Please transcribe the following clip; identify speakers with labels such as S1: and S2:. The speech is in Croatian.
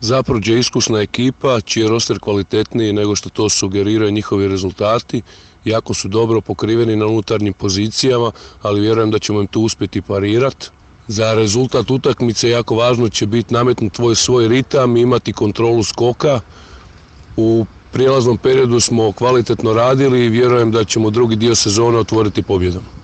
S1: Zapruđe iskusna ekipa čiji je roster kvalitetniji nego što to sugeriraju njihovi rezultati. Jako su dobro pokriveni na unutarnjim pozicijama, ali vjerujem da ćemo im tu uspjeti parirati. Za rezultat utakmice jako važno će biti nametnuti tvoj svoj ritam i imati kontrolu skoka. U prijelaznom periodu smo kvalitetno radili i vjerujem da ćemo drugi dio sezone otvoriti pobjedom.